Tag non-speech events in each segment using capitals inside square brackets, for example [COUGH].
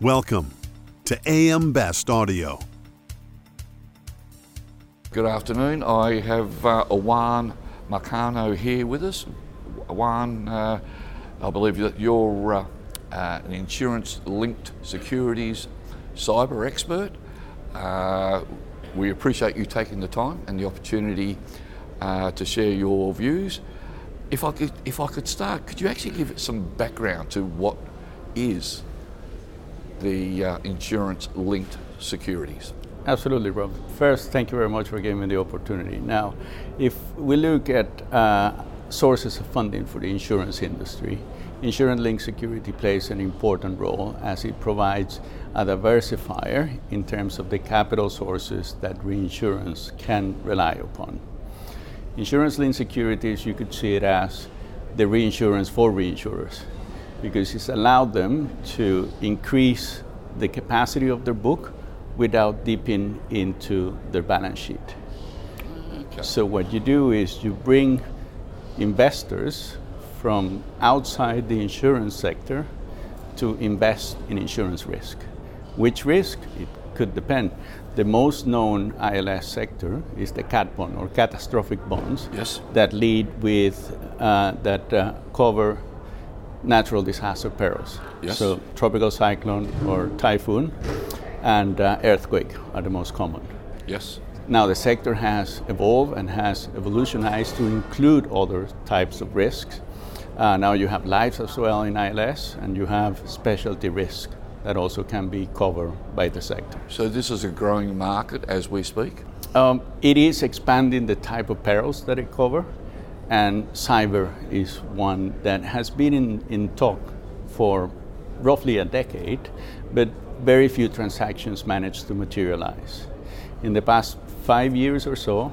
Welcome to AM Best Audio. Good afternoon. I have uh, Juan Marcano here with us. Awan, uh, I believe that you're uh, uh, an insurance linked securities cyber expert. Uh, we appreciate you taking the time and the opportunity uh, to share your views. If I could, if I could start, could you actually give some background to what is the uh, insurance linked securities? Absolutely, Rob. First, thank you very much for giving me the opportunity. Now, if we look at uh, sources of funding for the insurance industry, insurance linked security plays an important role as it provides a diversifier in terms of the capital sources that reinsurance can rely upon. Insurance linked securities, you could see it as the reinsurance for reinsurers because it's allowed them to increase the capacity of their book without dipping into their balance sheet. Okay. So what you do is you bring investors from outside the insurance sector to invest in insurance risk. Which risk? It could depend. The most known ILS sector is the cat bond or catastrophic bonds Yes. that lead with uh, that uh, cover natural disaster perils. Yes. So tropical cyclone or typhoon and uh, earthquake are the most common. Yes. Now the sector has evolved and has evolutionized to include other types of risks. Uh, now you have lives as well in ILS, and you have specialty risk that also can be covered by the sector. So this is a growing market as we speak. Um, it is expanding the type of perils that it cover, and cyber is one that has been in, in talk for roughly a decade, but very few transactions managed to materialize. In the past five years or so,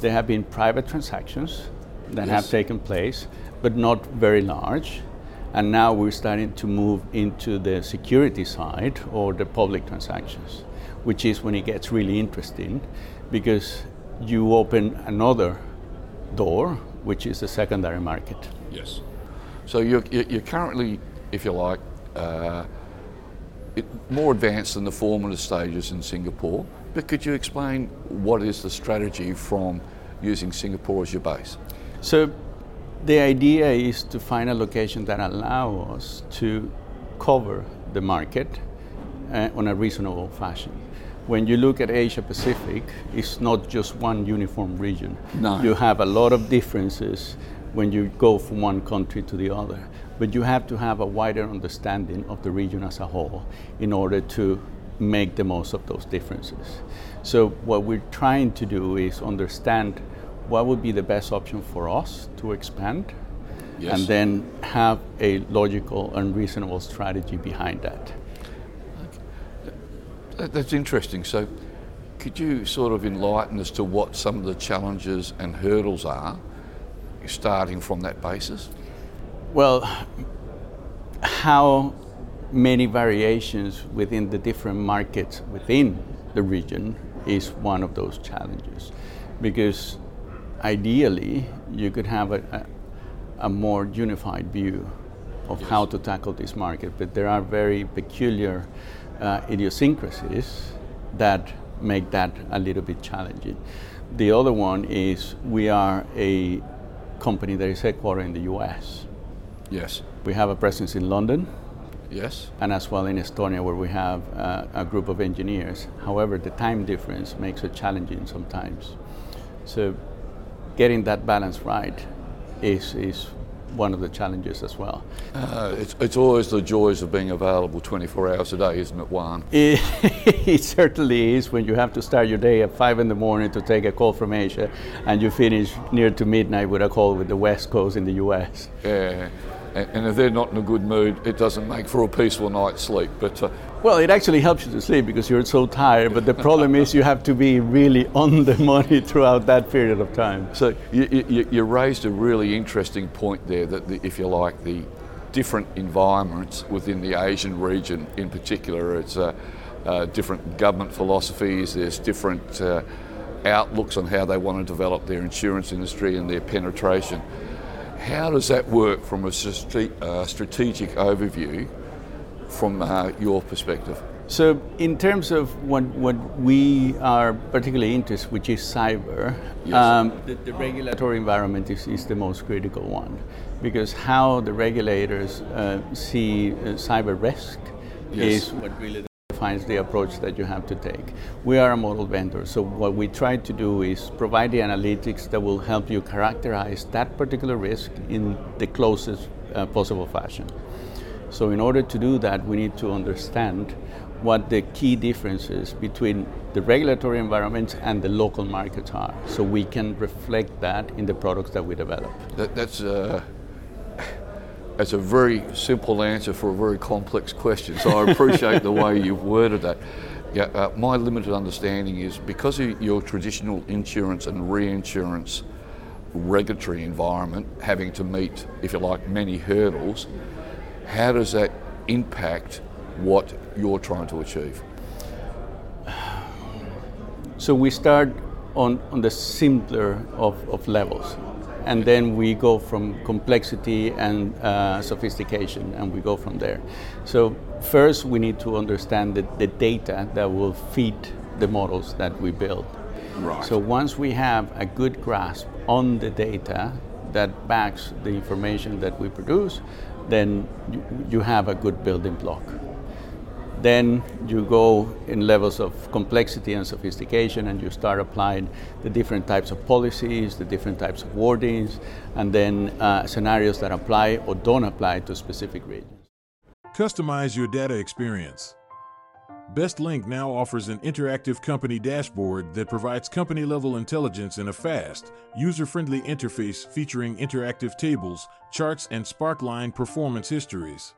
there have been private transactions that have taken place, but not very large. And now we're starting to move into the security side or the public transactions, which is when it gets really interesting because you open another door, which is the secondary market. Yes. So you're, you're you're currently, if you like, uh, it, more advanced than the formative stages in Singapore. But could you explain what is the strategy from using Singapore as your base? So the idea is to find a location that allows us to cover the market uh, on a reasonable fashion. When you look at Asia Pacific, it's not just one uniform region. No. You have a lot of differences when you go from one country to the other. But you have to have a wider understanding of the region as a whole in order to make the most of those differences. So what we're trying to do is understand what would be the best option for us to expand Yes. and then have a logical and reasonable strategy behind that. That, that's interesting. So could you sort of enlighten us to what some of the challenges and hurdles are, starting from that basis? Well, how many variations within the different markets within the region is one of those challenges. Because ideally, you could have a, a, a more unified view of how to tackle this market, but there are very peculiar uh, idiosyncrasies that make that a little bit challenging. The other one is we are a company that is headquartered in the US. Yes. We have a presence in London Yes. and as well in Estonia, where we have uh, a group of engineers. However, the time difference makes it challenging sometimes. So, getting that balance right is, is one of the challenges as well. Uh, it's, it's always the joys of being available 24 hours a day, isn't it, Juan? [LAUGHS] It, it certainly is when you have to start your day at five in the morning to take a call from Asia, and you finish near to midnight with a call with the West Coast in the U.S. Yeah. And, and if they're not in a good mood, it doesn't make for a peaceful night's sleep. But uh, Well, it actually helps you to sleep because you're so tired. But the problem is you have to be really on the money throughout that period of time. So you, you, you raised a really interesting point there that, the, if you like, the different environments within the Asian region in particular, it's uh, uh, different government philosophies, there's different uh, outlooks on how they want to develop their insurance industry and their penetration. How does that work from a uh, strategic overview from uh, your perspective? So, in terms of what, what we are particularly interested, which is cyber, Yes. um, the, the regulatory environment is, is the most critical one, because how the regulators uh, see uh, cyber risk Yes. is what really defines the approach that you have to take. We are a model vendor, so what we try to do is provide the analytics that will help you characterize that particular risk in the closest uh, possible fashion. So, in order to do that, we need to understand what the key differences between the regulatory environments and the local markets are, so we can reflect that in the products that we develop. That, that's, uh, that's a very simple answer for a very complex question. So I appreciate the way you've worded that. Yeah, uh, my limited understanding is because of your traditional insurance and reinsurance regulatory environment having to meet, if you like, many hurdles, how does that impact what you're trying to achieve? So we start on, on the simpler of, of levels, and then we go from complexity and uh, sophistication, and we go from there. So first, we need to understand the, the data that will feed the models that we build. Right. So once we have a good grasp on the data that backs the information that we produce, then you, you have a good building block. Then you go in levels of complexity and sophistication, and you start applying the different types of policies, the different types of wordings, and then uh, scenarios that apply or don't apply to specific regions. Customize your data experience. BestLink now offers an interactive company dashboard that provides company level intelligence in a fast, user friendly interface featuring interactive tables, charts, and Sparkline performance histories.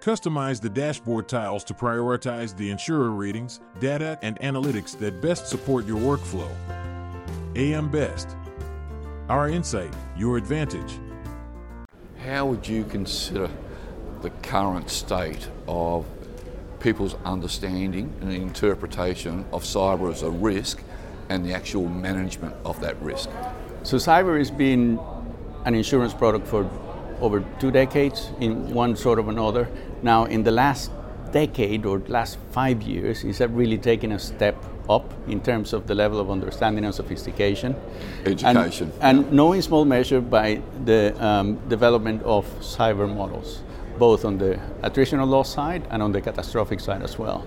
Customize the dashboard tiles to prioritize the insurer ratings, data, and analytics that best support your workflow. AM Best. Our insight, your advantage. How would you consider the current state of people's understanding and interpretation of cyber as a risk and the actual management of that risk? So cyber has been an insurance product for over two decades in one sort of another. Now, in the last decade or last five years, is it's really taken a step up in terms of the level of understanding and sophistication. Education. And, and no in small measure by the um, development of cyber models, both on the attritional loss side and on the catastrophic side as well.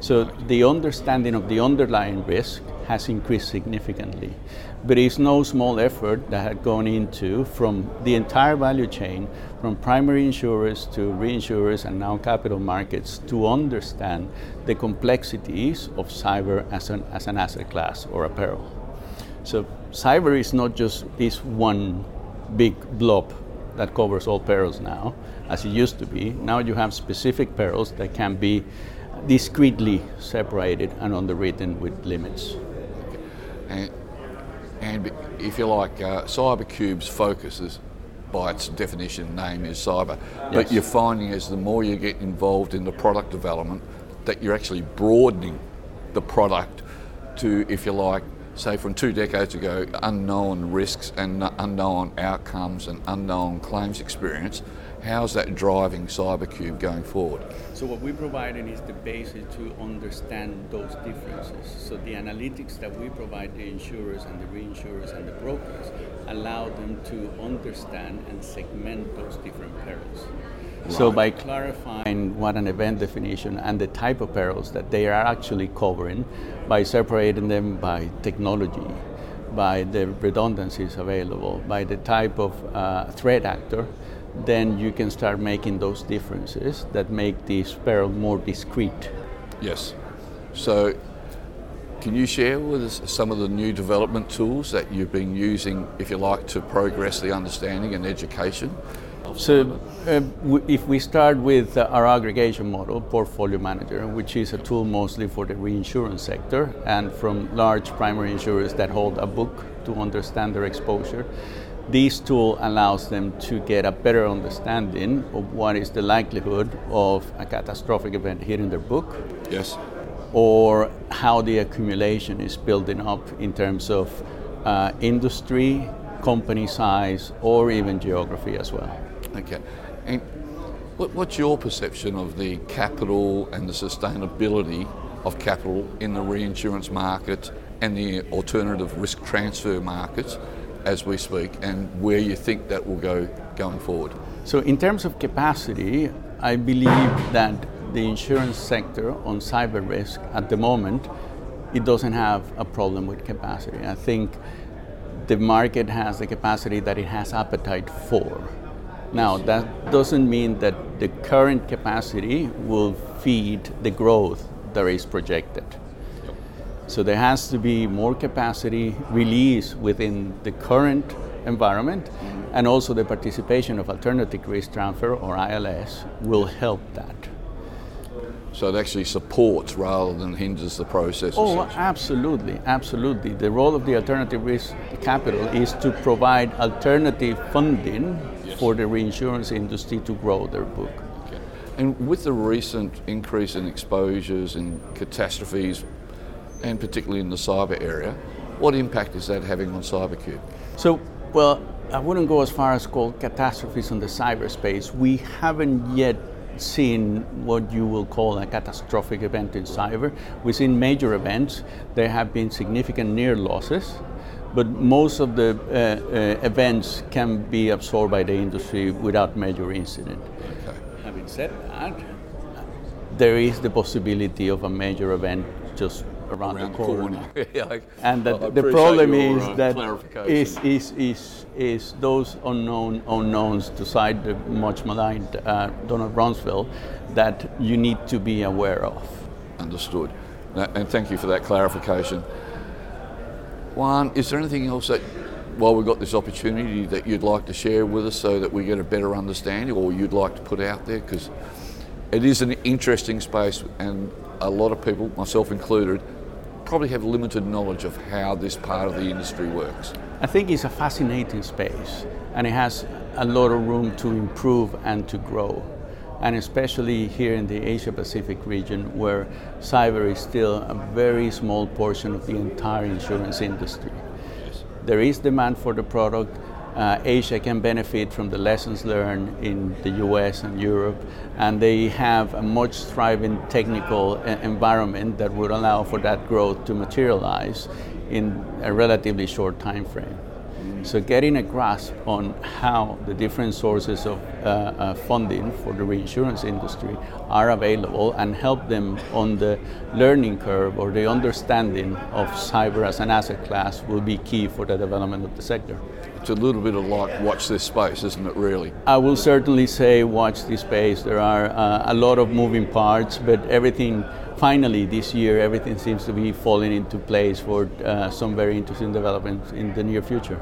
So the understanding of the underlying risk has increased significantly. But it's no small effort that had gone into from the entire value chain, from primary insurers to reinsurers and now capital markets, to understand the complexities of cyber as an, as an asset class or a peril. So cyber is not just this one big blob that covers all perils now, as it used to be. Now you have specific perils that can be discreetly separated and underwritten with limits. And if you like, uh, CyberCube's focus is, by its definition, name is cyber. But Yes. you're finding as the more you get involved in the product development, that you're actually broadening the product to, if you like, say from two decades ago, unknown risks and unknown outcomes and unknown claims experience. How's that driving CyberCube going forward? So what we provided is the basis to understand those differences. So the analytics that we provide the insurers and the reinsurers and the brokers allow them to understand and segment those different perils. So by clarifying what an event definition and the type of perils that they are actually covering, by separating them by technology, by the redundancies available, by the type of uh, threat actor, then you can start making those differences that make the peril more discrete. Yes. So, can you share with us some of the new development tools that you've been using, if you like, to progress the understanding and education? So, uh, w- if we start with uh, our aggregation model, Portfolio Manager, which is a tool mostly for the reinsurance sector and from large primary insurers that hold a book to understand their exposure, this tool allows them to get a better understanding of what is the likelihood of a catastrophic event hitting their book yes. or how the accumulation is building up in terms of uh, industry, company size, or even geography as well. Okay. And What, what's your perception of the capital and the sustainability of capital in the reinsurance market and the alternative risk transfer markets as we speak, and where you think that will go going forward? So, in terms of capacity, I believe that the insurance sector on cyber risk at the moment it doesn't have a problem with capacity. I think the market has the capacity that it has appetite for. Now, that doesn't mean that the current capacity will feed the growth that is projected. So there has to be more capacity release within the current environment, and also the participation of alternative risk transfer or ILS will help that. So it actually supports rather than hinders the process. Oh, absolutely, absolutely. The role of the alternative risk capital is to provide alternative funding yes. for the reinsurance industry to grow their book. Okay. And with the recent increase in exposures and catastrophes, and particularly in the cyber area, what impact is that having on CyberCube? So, well, I wouldn't go as far as call catastrophes on the cyberspace. We haven't yet seen what you will call a catastrophic event in cyber. We've seen major events. There have been significant near losses, but most of the uh, uh, events can be absorbed by the industry without major incident. Okay. Having said that, there is the possibility of a major event just around, around the corner. Corner. [LAUGHS] yeah, [LAUGHS] and that the problem your, is uh, that is, is, is, is those unknown unknowns to cite the much maligned uh, Donald Rumsfeld that you need to be aware of. Understood. And thank you for that clarification. Juan, is there anything else that, while we've got this opportunity, that you'd like to share with us so that we get a better understanding or you'd like to put out there? Because it is an interesting space and a lot of people, myself included, probably have limited knowledge of how this part of the industry works. I think it's a fascinating space and it has a lot of room to improve and to grow. And especially here in the Asia Pacific region, where cyber is still a very small portion of the entire insurance industry. There is demand for the product, uh, Asia can benefit from the lessons learned in the US and Europe, and they have a much thriving technical uh, environment that would allow for that growth to materialize in a relatively short time frame. So getting a grasp on how the different sources of uh, uh, funding for the reinsurance industry are available and help them on the learning curve or the understanding of cyber as an asset class will be key for the development of the sector. It's a little bit of like watch this space, isn't it really? I will certainly say watch this space. There are uh, a lot of moving parts, but everything finally this year everything seems to be falling into place for uh, some very interesting developments in the near future.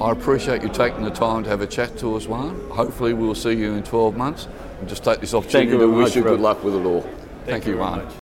I appreciate you taking the time to have a chat to us, Juan. Hopefully, we'll see you in 12 months. And just take this opportunity to wish much, you good luck with it all. Thank, Thank you, Juan.